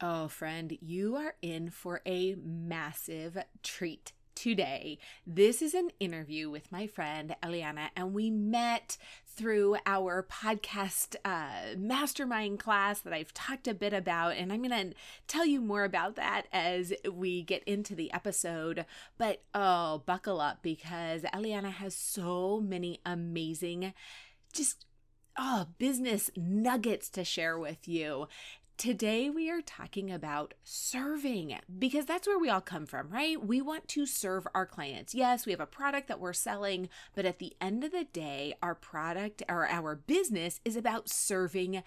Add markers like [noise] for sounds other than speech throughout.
Oh, friend, you are in for a massive treat today. This is an interview with my friend Eliana, and we met through our podcast uh, mastermind class that I've talked a bit about. And I'm going to tell you more about that as we get into the episode. But oh, buckle up because Eliana has so many amazing, just oh, business nuggets to share with you. Today, we are talking about serving because that's where we all come from, right? We want to serve our clients. Yes, we have a product that we're selling, but at the end of the day, our product or our business is about serving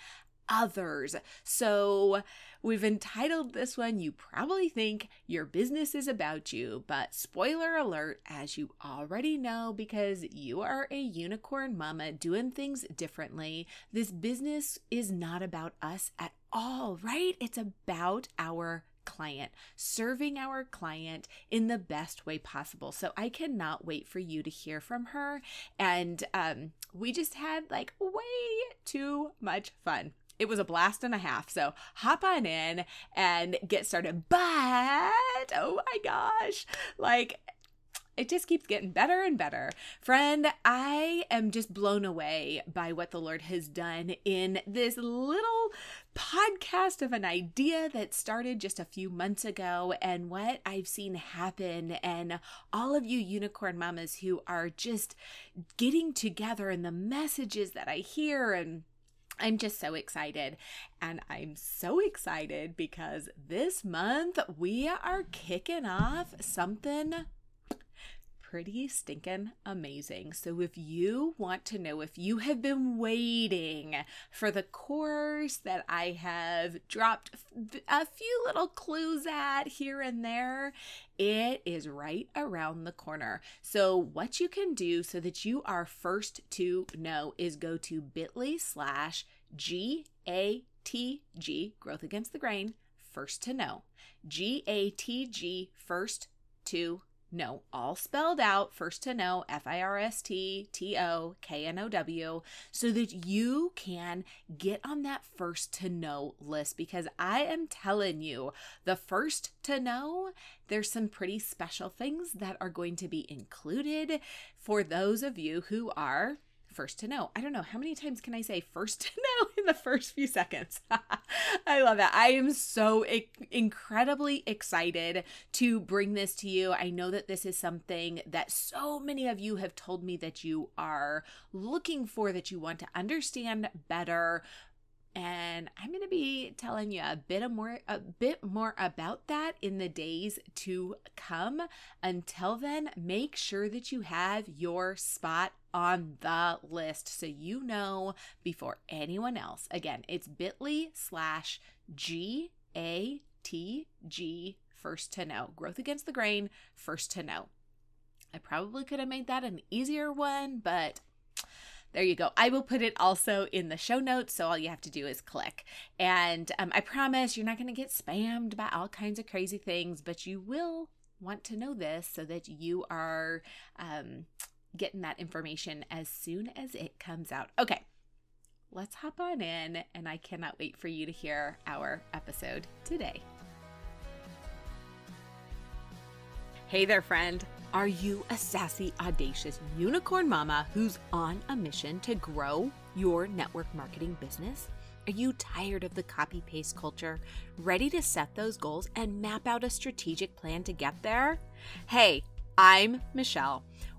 others. So, we've entitled this one, You Probably Think Your Business is About You, but spoiler alert, as you already know, because you are a unicorn mama doing things differently, this business is not about us at all, right? It's about our client, serving our client in the best way possible. So I cannot wait for you to hear from her. And um, we just had like way too much fun. It was a blast and a half. So hop on in and get started. But oh my gosh, like it just keeps getting better and better. Friend, I am just blown away by what the Lord has done in this little podcast of an idea that started just a few months ago and what I've seen happen and all of you unicorn mamas who are just getting together and the messages that I hear and I'm just so excited. And I'm so excited because this month we are kicking off something pretty stinking amazing. So, if you want to know if you have been waiting for the course that I have dropped a few little clues at here and there, it is right around the corner. So, what you can do so that you are first to know is go to bit.ly slash G A T G, growth against the grain, first to know. G A T G, first to know, all spelled out, first to know, F I R S T T O K N O W, so that you can get on that first to know list. Because I am telling you, the first to know, there's some pretty special things that are going to be included for those of you who are first to know. I don't know how many times can I say first [laughs] to know in the first few seconds. [laughs] I love that. I am so I- incredibly excited to bring this to you. I know that this is something that so many of you have told me that you are looking for, that you want to understand better and I'm going to be telling you a bit more a bit more about that in the days to come. Until then, make sure that you have your spot on the list so you know before anyone else. Again, it's bit.ly slash G A T G first to know. Growth against the grain, first to know. I probably could have made that an easier one, but there you go. I will put it also in the show notes. So all you have to do is click. And um, I promise you're not going to get spammed by all kinds of crazy things, but you will want to know this so that you are um, getting that information as soon as it comes out. Okay, let's hop on in. And I cannot wait for you to hear our episode today. Hey there, friend. Are you a sassy, audacious unicorn mama who's on a mission to grow your network marketing business? Are you tired of the copy paste culture, ready to set those goals and map out a strategic plan to get there? Hey, I'm Michelle.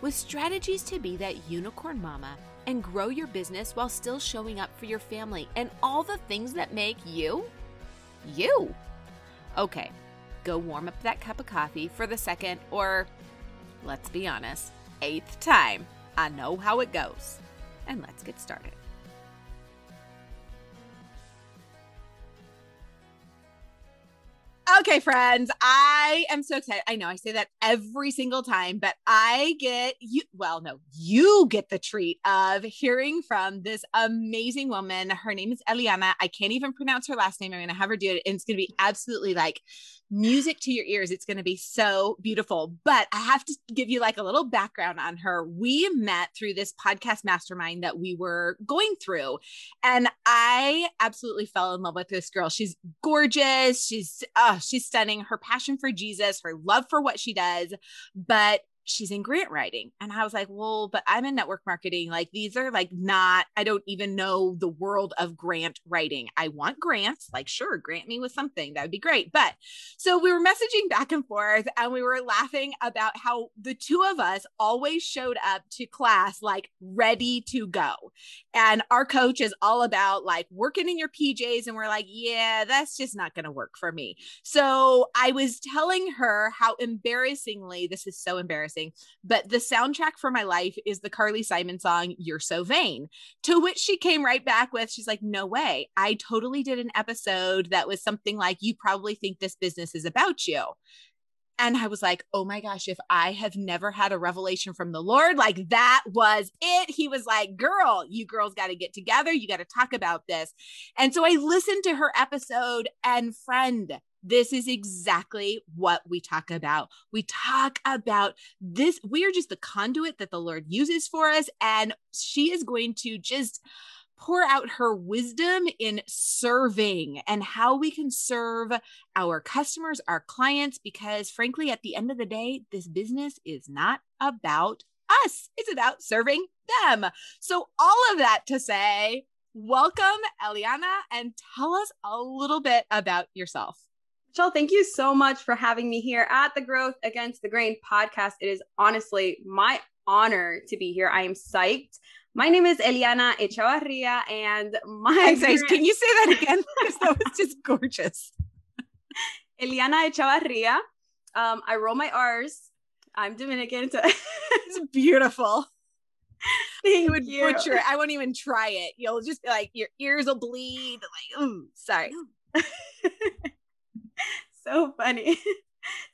with strategies to be that unicorn mama and grow your business while still showing up for your family and all the things that make you you. Okay, go warm up that cup of coffee for the second, or let's be honest, eighth time. I know how it goes. And let's get started. Okay, friends, I am so excited. I know I say that every single time, but I get you. Well, no, you get the treat of hearing from this amazing woman. Her name is Eliana. I can't even pronounce her last name. I'm going to have her do it, and it's going to be absolutely like music to your ears. It's going to be so beautiful. But I have to give you like a little background on her. We met through this podcast mastermind that we were going through, and I absolutely fell in love with this girl. She's gorgeous. She's uh, she's stunning. Her passion for Jesus, her love for what she does, but she's in grant writing. And I was like, well, but I'm in network marketing. Like these are like not, I don't even know the world of grant writing. I want grants. Like, sure, grant me with something. That would be great. But so we were messaging back and forth and we were laughing about how the two of us always showed up to class like ready to go. And our coach is all about like working in your PJs. And we're like, yeah, that's just not going to work for me. So I was telling her how embarrassingly, this is so embarrassing but the soundtrack for my life is the Carly Simon song, You're So Vain. To which she came right back with, she's like, No way. I totally did an episode that was something like, You probably think this business is about you. And I was like, oh my gosh, if I have never had a revelation from the Lord, like that was it. He was like, girl, you girls got to get together. You got to talk about this. And so I listened to her episode, and friend, this is exactly what we talk about. We talk about this. We are just the conduit that the Lord uses for us. And she is going to just pour out her wisdom in serving and how we can serve our customers, our clients, because frankly, at the end of the day, this business is not about us, it's about serving them. So, all of that to say, welcome, Eliana, and tell us a little bit about yourself. Michelle, thank you so much for having me here at the Growth Against the Grain podcast. It is honestly my honor to be here. I am psyched. My name is Eliana Echavarria, and my. sorry, can you say that again? [laughs] Because that was just gorgeous. [laughs] Eliana Echavarria. Um, I roll my R's. I'm Dominican. So [laughs] it's beautiful. Thank you would you. butcher. I won't even try it. You'll just be like, your ears will bleed. Like, ooh, sorry so funny. [laughs]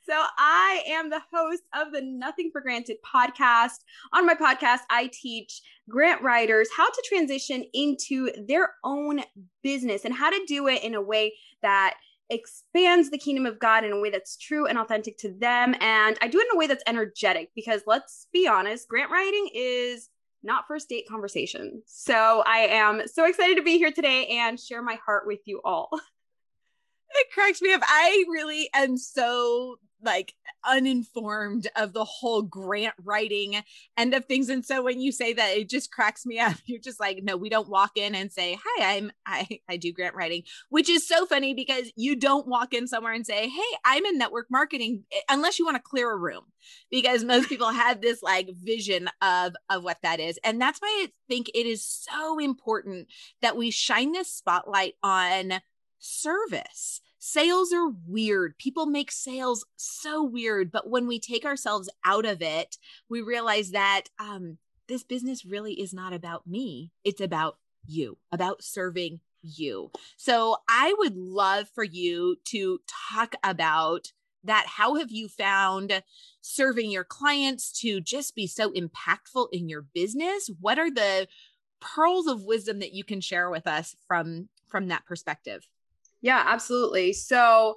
So, I am the host of the Nothing for Granted podcast. On my podcast, I teach grant writers how to transition into their own business and how to do it in a way that expands the kingdom of God in a way that's true and authentic to them. And I do it in a way that's energetic because let's be honest, grant writing is not first date conversation. So, I am so excited to be here today and share my heart with you all. [laughs] it cracks me up. I really am so like uninformed of the whole grant writing end of things. And so when you say that it just cracks me up. [laughs] You're just like no we don't walk in and say hi i'm i i do grant writing which is so funny because you don't walk in somewhere and say hey i'm in network marketing eh, unless you want to clear a room because most people have this like vision of of what that is. And that's why i think it is so important that we shine this spotlight on service sales are weird. People make sales so weird. But when we take ourselves out of it, we realize that um, this business really is not about me. It's about you, about serving you. So I would love for you to talk about that. How have you found serving your clients to just be so impactful in your business? What are the pearls of wisdom that you can share with us from from that perspective? Yeah, absolutely. So,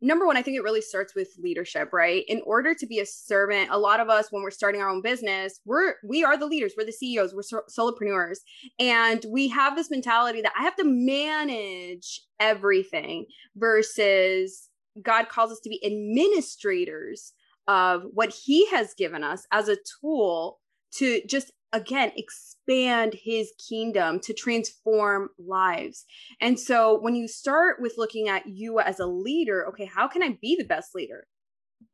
number one, I think it really starts with leadership, right? In order to be a servant, a lot of us, when we're starting our own business, we're we are the leaders, we're the CEOs, we're solopreneurs, and we have this mentality that I have to manage everything versus God calls us to be administrators of what He has given us as a tool to just again expand his kingdom to transform lives. And so when you start with looking at you as a leader, okay, how can I be the best leader?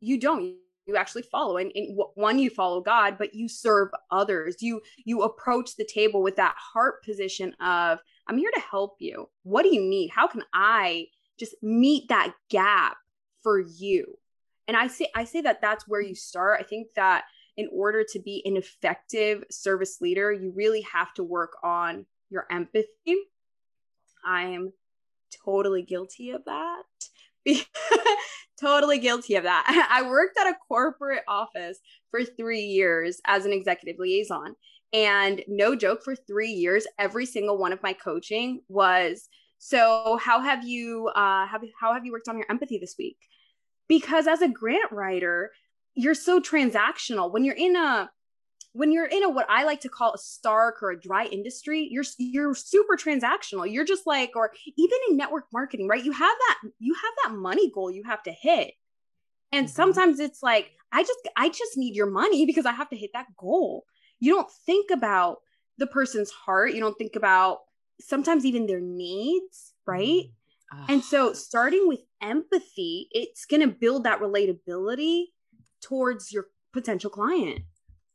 You don't. You actually follow. And, and, one you follow god but you serve others. You you approach the table with that heart position of i'm here to help you. What do you need? How can i just meet that gap for you? And i say i say that that's where you start. I think that in order to be an effective service leader, you really have to work on your empathy. I am totally guilty of that [laughs] totally guilty of that. [laughs] I worked at a corporate office for three years as an executive liaison. And no joke, for three years, every single one of my coaching was so how have you uh have how have you worked on your empathy this week? Because as a grant writer, you're so transactional. When you're in a when you're in a what I like to call a stark or a dry industry, you're you're super transactional. You're just like, or even in network marketing, right? You have that you have that money goal you have to hit, and mm-hmm. sometimes it's like, I just I just need your money [laughs] because I have to hit that goal. You don't think about the person's heart. You don't think about sometimes even their needs, right? Mm-hmm. And so starting with empathy, it's going to build that relatability towards your potential client.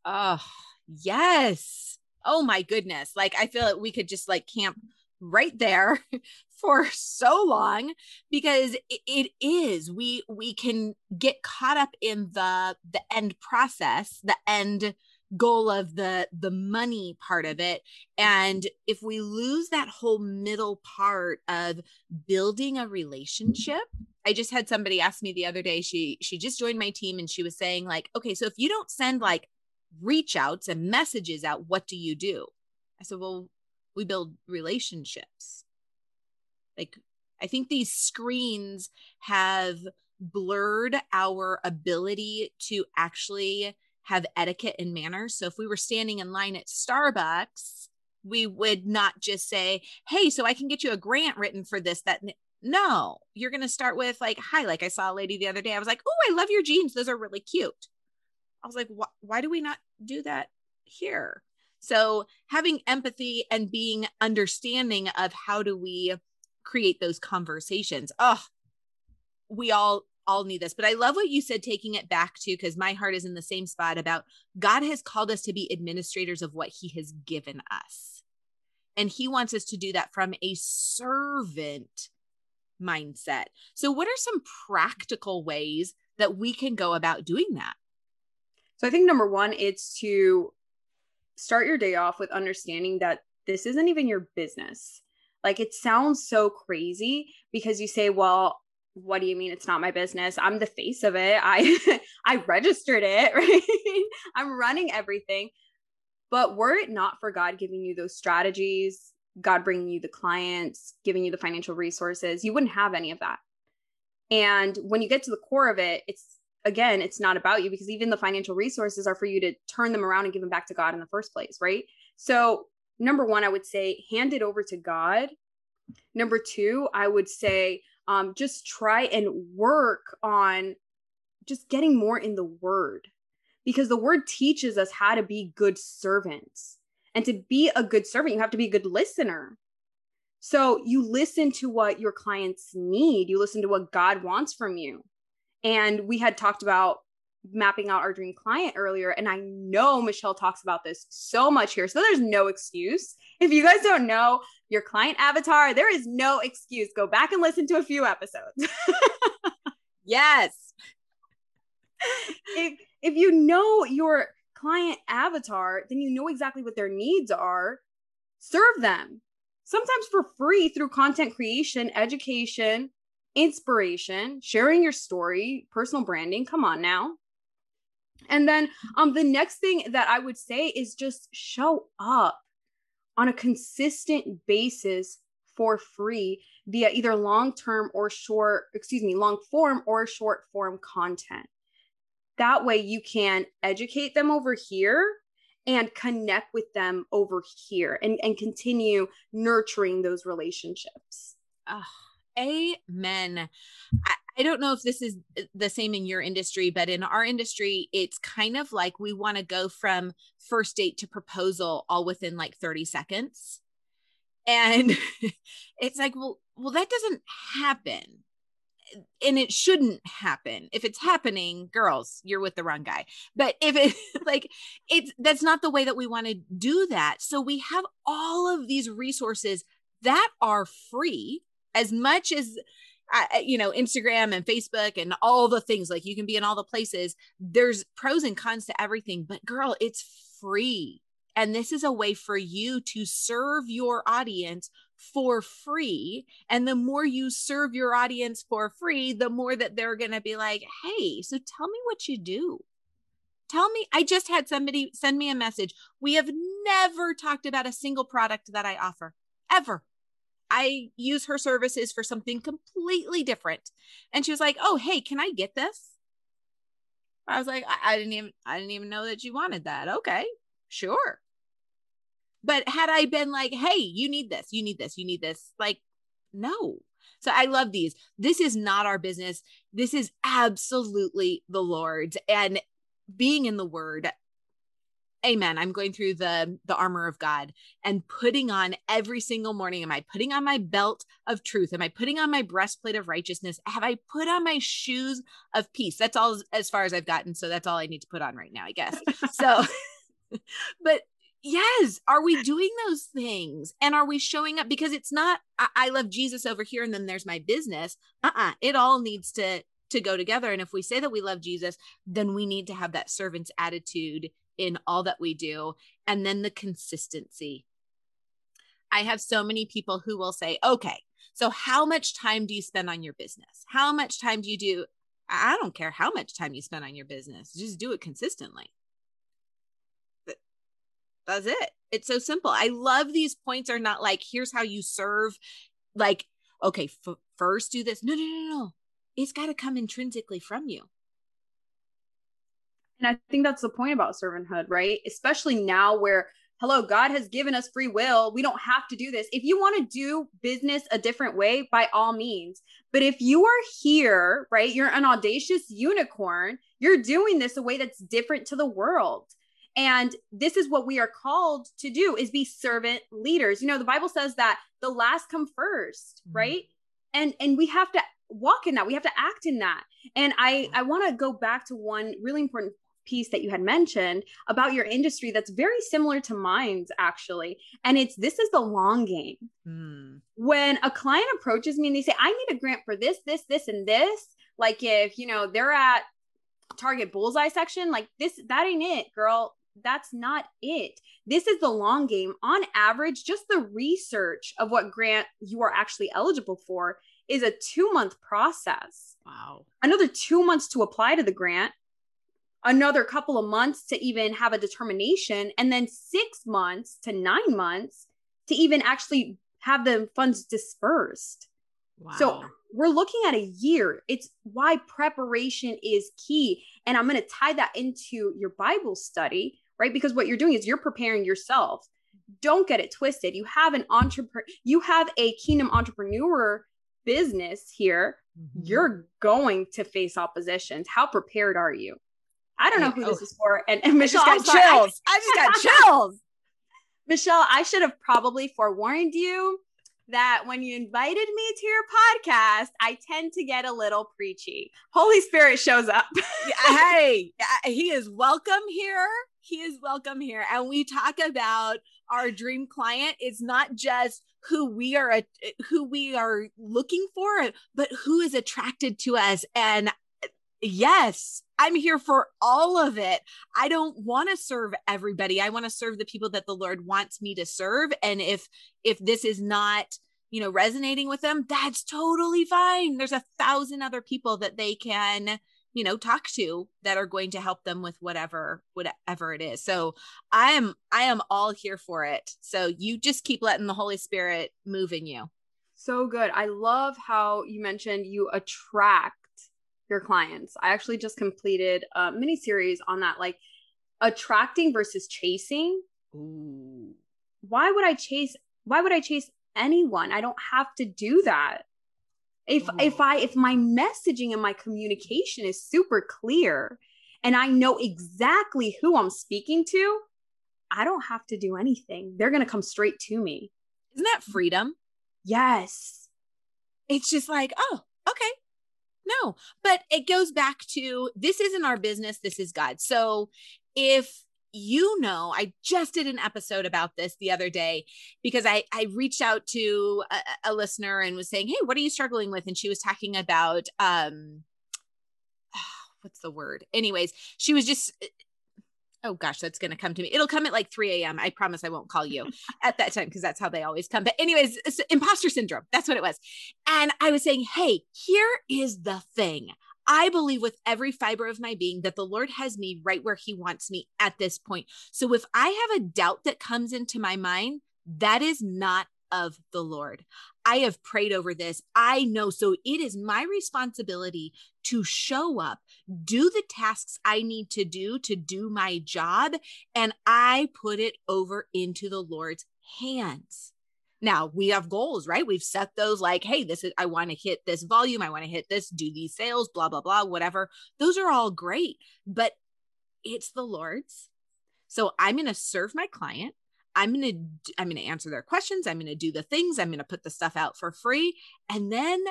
Oh, yes. Oh my goodness. Like I feel like we could just like camp right there [laughs] for so long because it is we we can get caught up in the the end process the end goal of the the money part of it and if we lose that whole middle part of building a relationship i just had somebody ask me the other day she she just joined my team and she was saying like okay so if you don't send like reach outs and messages out, what do you do? I said, well, we build relationships. Like, I think these screens have blurred our ability to actually have etiquette and manners. So if we were standing in line at Starbucks, we would not just say, Hey, so I can get you a grant written for this. That no, you're going to start with like, Hi, like I saw a lady the other day. I was like, Oh, I love your jeans. Those are really cute. I was like, why, do we not do that here? So having empathy and being understanding of how do we create those conversations. Oh, we all all need this. But I love what you said taking it back to because my heart is in the same spot about God has called us to be administrators of what he has given us. And he wants us to do that from a servant mindset. So what are some practical ways that we can go about doing that? So I think number one, it's to start your day off with understanding that this isn't even your business. Like it sounds so crazy because you say, well, what do you mean it's not my business? I'm the face of it. I [laughs] I registered it, [laughs] right? I'm running everything. But were it not for God giving you those strategies, God bringing you the clients, giving you the financial resources, you wouldn't have any of that. And when you get to the core of it, it's again, it's not about you because even the financial resources are for you to turn them around and give them back to God in the first place, right? So, number one, I would say hand it over to God. Number two, I would say um, just try and work on just getting more in the word because the word teaches us how to be good servants. And to be a good servant, you have to be a good listener. So you listen to what your clients need, you listen to what God wants from you. And we had talked about mapping out our dream client earlier. And I know Michelle talks about this so much here. So there's no excuse. If you guys don't know your client avatar, there is no excuse. Go back and listen to a few episodes. [laughs] yes. If if you know your client avatar, then you know exactly what their needs are. Serve them. Sometimes for free through content creation, education, inspiration, sharing your story, personal branding. Come on now. And then um the next thing that I would say is just show up on a consistent basis for free via either long-term or short, excuse me, long form or short form content. That way you can educate them over here and connect with them over here and, and continue nurturing those relationships. Oh, Amen. I, I don't know if this is uh, the same in your industry, but in our industry, it's kind of like we want to go from first date to proposal all within like 30 seconds. And [laughs] it's like, well, well, that doesn't happen. And it shouldn't happen. If it's happening, girls, you're with the wrong guy. But if it [laughs] like it's that's not the way that we want to do that. So we have all of these resources that are free as much as uh, you know instagram and facebook and all the things like you can be in all the places there's pros and cons to everything but girl it's free and this is a way for you to serve your audience for free. And the more you serve your audience for free, the more that they're going to be like, hey, so tell me what you do. Tell me, I just had somebody send me a message. We have never talked about a single product that I offer, ever. I use her services for something completely different. And she was like, "Oh, hey, can I get this?" I was like, I, I didn't even I didn't even know that you wanted that. Okay, sure. But had I been like, "Hey, you need this. You need this. You need this." Like, no. So I love these. This is not our business. This is absolutely the Lord's. And being in the word amen i'm going through the the armor of god and putting on every single morning am i putting on my belt of truth am i putting on my breastplate of righteousness have i put on my shoes of peace that's all as far as i've gotten so that's all i need to put on right now i guess so [laughs] but yes are we doing those things and are we showing up because it's not I, I, love jesus over here and then there's my business uh-uh it all needs to to go together and if we say that we love jesus then we need to have that servant's attitude in all that we do. And then the consistency. I have so many people who will say, okay, so how much time do you spend on your business? How much time do you do? I don't care how much time you spend on your business, just do it consistently. That's it. It's so simple. I love these points are not like, here's how you serve. Like, okay, f- first do this. No, no, no, no. It's got to come intrinsically from you. And I think that's the point about servanthood, right? Especially now where, hello, God has given us free will. We don't have to do this. If you want to do business a different way, by all means. But if you are here, right, you're an audacious unicorn, you're doing this a way that's different to the world. And this is what we are called to do is be servant leaders. You know, the Bible says that the last come 1st mm-hmm. right? And and we have to walk in that. We have to act in that. And I I want to go back to one really important piece that you had mentioned about your industry that's very similar to mine's actually and it's this is the long game mm. when a client approaches me and they say i need a grant for this this this and this like if you know they're at target bullseye section like this that ain't it girl that's not it this is the long game on average just the research of what grant you are actually eligible for is a two month process wow another two months to apply to the grant another couple of months to even have a determination, and then six months to nine months to even actually have the funds dispersed. Wow. So we're looking at a year. It's why preparation is key. And I'm going to tie that into your Bible study, right? Because what you're doing is you're preparing yourself. Don't get it twisted. You have an entrepreneur, you have a kingdom entrepreneur business here. Mm-hmm. You're going to face oppositions. How prepared are you? I don't know who oh. this is for. And, and Michelle, I just got chills. I, I just got [laughs] chills. Michelle, I should have probably forewarned you that when you invited me to your podcast, I tend to get a little preachy. Holy Spirit shows up. hey, [laughs] he is welcome here. He is welcome here. And we talk about our dream client. It's not just who we are uh, who we are looking for, but who is attracted to us. And uh, yes, I'm here for all of it. I don't want to serve everybody. I want to serve the people that the Lord wants me to serve. And if if this is not, you know, resonating with them, that's totally fine. There's a thousand other people that they can, you know, talk to that are going to help them with whatever whatever it is. So I am I am all here for it. So you just keep letting the Holy Spirit move in you. So good. I love how you mentioned you attract your clients. I actually just completed a mini series on that, like attracting versus chasing. Ooh. Why would I chase? Why would I chase anyone? I don't have to do that. If Ooh. if I if my messaging and my communication is super clear and I know exactly who I'm speaking to, I don't have to do anything. They're gonna come straight to me. Isn't that freedom? Yes. It's just like, oh, okay, no, but it goes back to this isn't our business, this is God. So if you know, I just did an episode about this the other day because I I reached out to a, a listener and was saying, "Hey, what are you struggling with?" And she was talking about um [sighs] what's the word? Anyways, she was just oh gosh, that's going to come to me. It'll come at like 3 a.m. I promise I won't call you [laughs] at that time because that's how they always come. But, anyways, imposter syndrome. That's what it was. And I was saying, hey, here is the thing. I believe with every fiber of my being that the Lord has me right where He wants me at this point. So if I have a doubt that comes into my mind, that is not of the Lord. I have prayed over this. I know. So it is my responsibility to show up, do the tasks I need to do to do my job, and I put it over into the Lord's hands. Now we have goals, right? We've set those like, hey, this is, I want to hit this volume. I want to hit this, do these sales, blah, blah, blah, whatever. Those are all great, but it's the Lord's. So I'm going to serve my client. I'm going to I'm going to answer their questions. I'm going to do the things. I'm going to put the stuff out for free. And then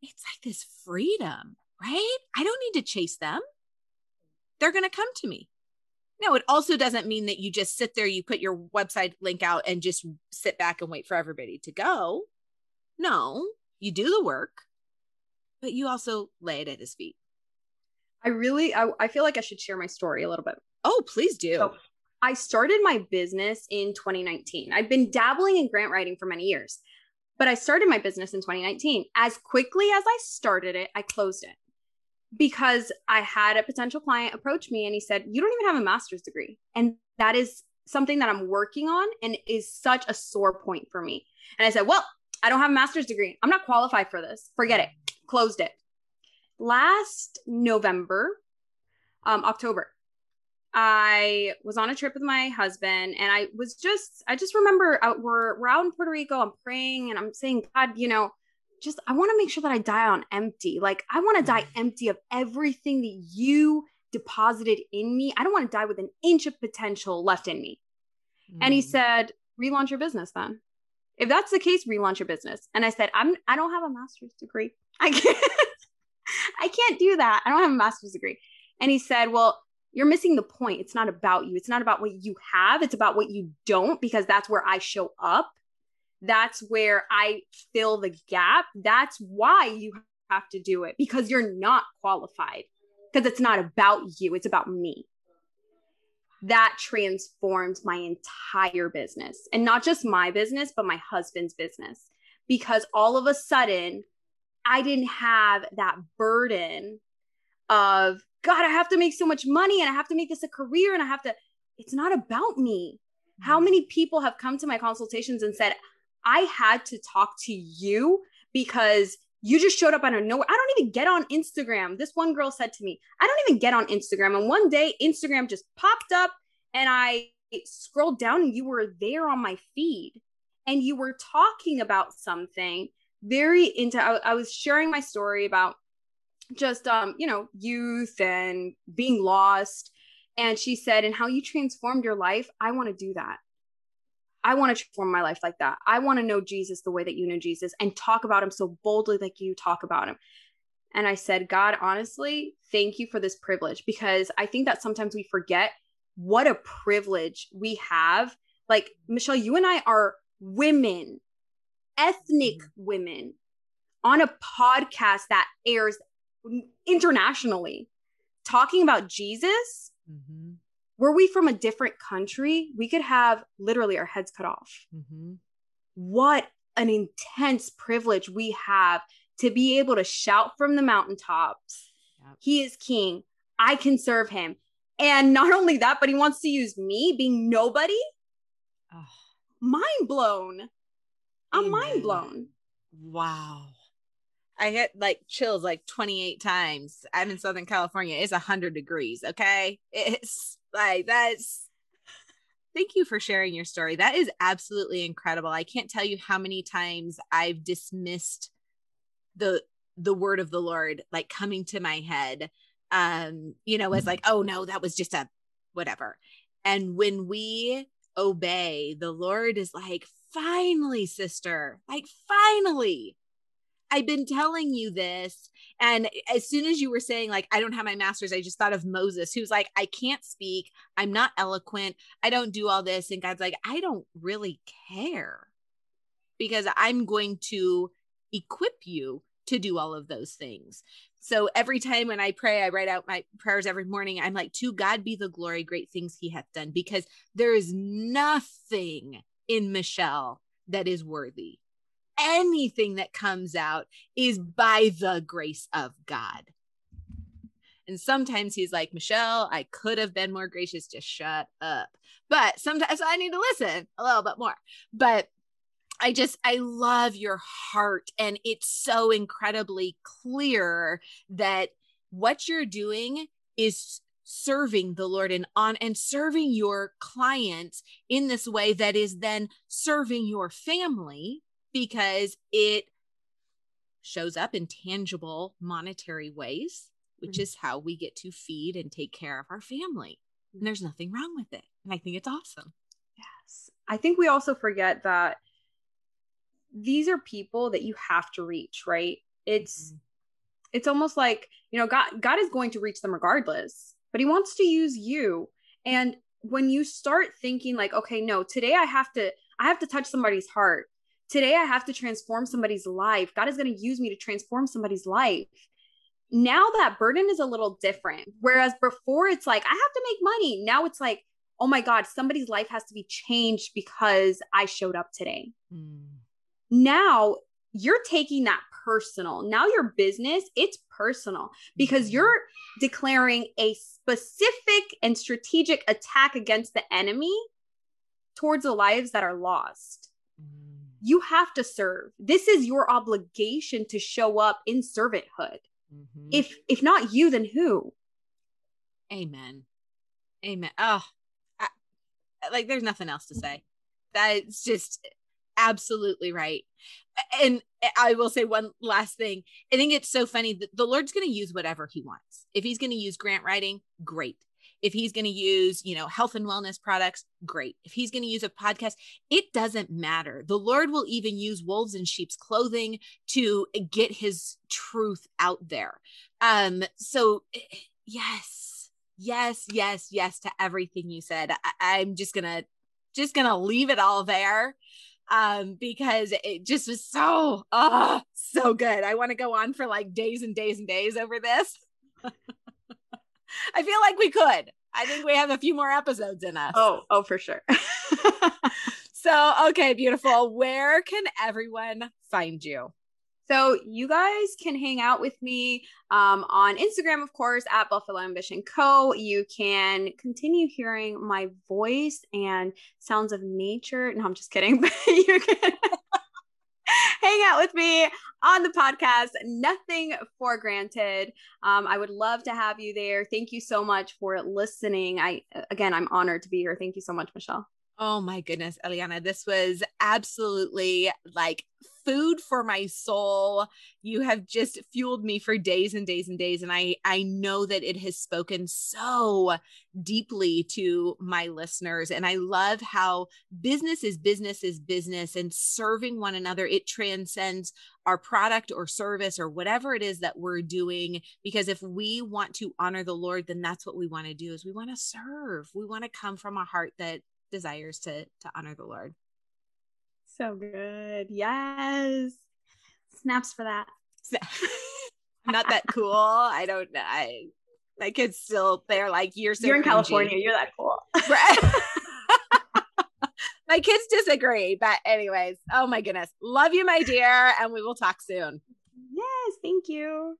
it's like this freedom, right? I don't need to chase them. They're going to come to me. Now, it also doesn't mean that you just sit there, you put your website link out and just sit back and wait for everybody to go. No, you do the work, but you also lay it at his feet. I really, I, I feel like I should share my story a little bit. Oh, please do. So I started my business in 2019. I've been dabbling in grant writing for many years, but I started my business in 2019. As quickly as I started it, I closed it because I had a potential client approach me and he said, You don't even have a master's degree. And that is something that I'm working on and is such a sore point for me. And I said, Well, I don't have a master's degree. I'm not qualified for this. Forget it. Closed it. Last November, um, October, I was on a trip with my husband and I was just, I just remember out, we're, we're out in Puerto Rico. I'm praying and I'm saying, God, you know, just I want to make sure that I die on empty. Like I want to die mm. empty of everything that you deposited in me. I don't want to die with an inch of potential left in me. Mm. And he mm. said, relaunch your business then. If that's the case, relaunch your business. And I said, I'm I don't have a master's degree. [laughs] I can't I can't do that. I don't have a master's degree. And he said, Well, you're missing the point. It's not about you. It's not about what you have. It's about what you don't, because that's where I show up that's where I fill the gap. That's why you have to do it because you're not qualified, because it's not about you, it's about me. That transformed my entire business and not just my business, but my husband's business. Because all of a sudden, I didn't have that burden of, God, I have to make so much money and I have to make this a career and I have to, it's not about me. How mm. many people have come to my consultations and said, I had to talk to you because you just showed up out of nowhere. I don't even get on Instagram. This one girl said to me, I don't even get on Instagram. And one day, Instagram just popped up and I scrolled down and you were there on my feed and you were talking about something very into, I, I was sharing my story about just, um, you know, youth and being lost. And she said, and how you transformed your life. I want to do that. I want to transform my life like that. I want to know Jesus the way that you know Jesus and talk about him so boldly like you talk about him. And I said, God, honestly, thank you for this privilege because I think that sometimes we forget what a privilege we have. Like, Michelle, you and I are women, ethnic mm-hmm. women on a podcast that airs internationally talking about Jesus. Mm-hmm were we from a different country, we could have literally our heads cut off. Mm-hmm. What an intense privilege we have to be able to shout from the mountaintops. Yep. He is king. I can serve him. And not only that, but he wants to use me being nobody. Oh. Mind blown. I'm mind blown. Wow. I hit like chills like 28 times. I'm in Southern California. It's 100 degrees. Okay. It's like that's thank you for sharing your story. That is absolutely incredible. I can't tell you how many times I've dismissed the the word of the Lord like coming to my head um you know as like oh no that was just a whatever. And when we obey, the Lord is like finally sister, like finally I've been telling you this. And as soon as you were saying, like, I don't have my master's, I just thought of Moses, who's like, I can't speak. I'm not eloquent. I don't do all this. And God's like, I don't really care because I'm going to equip you to do all of those things. So every time when I pray, I write out my prayers every morning. I'm like, to God be the glory, great things he hath done, because there is nothing in Michelle that is worthy. Anything that comes out is by the grace of God. And sometimes he's like, Michelle, I could have been more gracious. Just shut up. But sometimes I need to listen a little bit more. But I just, I love your heart. And it's so incredibly clear that what you're doing is serving the Lord and on and serving your clients in this way that is then serving your family because it shows up in tangible monetary ways, which mm-hmm. is how we get to feed and take care of our family. And there's nothing wrong with it. And I think it's awesome. Yes. I think we also forget that these are people that you have to reach, right? It's mm-hmm. it's almost like, you know, God God is going to reach them regardless, but he wants to use you. And when you start thinking like, okay, no, today I have to I have to touch somebody's heart. Today I have to transform somebody's life. God is going to use me to transform somebody's life. Now that burden is a little different. Whereas before it's like I have to make money. Now it's like, oh my God, somebody's life has to be changed because I showed up today. Mm now you're taking that personal. Now your business, it's personal because mm-hmm. you're declaring a specific and strategic attack against the enemy towards the lives that are lost. You have to serve. This is your obligation to show up in servanthood. Mm-hmm. If if not you, then who? Amen. Amen. Oh, I, like there's nothing else to say. That's just absolutely right. And I will say one last thing. I think it's so funny that the Lord's going to use whatever he wants. If he's going to use grant writing, great. If he's going to use, you know, health and wellness products, great. If he's going to use a podcast, it doesn't matter. The Lord will even use wolves in sheep's clothing to get his truth out there. Um so eh, yes. Yes, yes, yes to everything you said. I- I'm just to just to leave it all there um, because it just was so, oh, so good. I want to go on for like days and days and days over this. [laughs] I feel like we could. I think we have a few more episodes in us. Oh, oh, for sure. [laughs] so, okay, beautiful. Where can everyone find you? So you guys can hang out with me um, on Instagram, of course, at Buffalo Ambition Co. You can continue hearing my voice and sounds of nature. No, I'm just kidding. But [laughs] you can [laughs] hang out with me on the podcast. Nothing for granted. Um, I would love to have you there. Thank you so much for listening. I again, I'm honored to be here. Thank you so much, Michelle. Oh my goodness, Eliana, this was absolutely like food for my soul. You have just fueled me for days and days and days and I I know that it has spoken so deeply to my listeners and I love how business is business is business and serving one another it transcends our product or service or whatever it is that we're doing because if we want to honor the Lord then that's what we want to do is we want to serve. We want to come from a heart that desires to to honor the Lord. So good. Yes. Snaps for that. I'm [laughs] not that cool. I don't know. I my kids still they're like you're so You're in cringy. California. You're that cool. [laughs] [laughs] my kids disagree, but anyways, oh my goodness. Love you, my dear, and we will talk soon. Yes, thank you.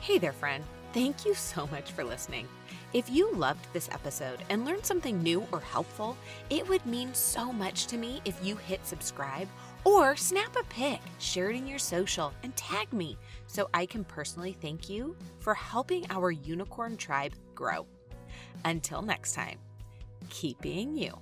Hey there, friend. Thank you so much for listening. If you loved this episode and learned something new or helpful, it would mean so much to me if you hit subscribe or snap a pic, share it in your social, and tag me so I can personally thank you for helping our unicorn tribe grow. Until next time, keep being you.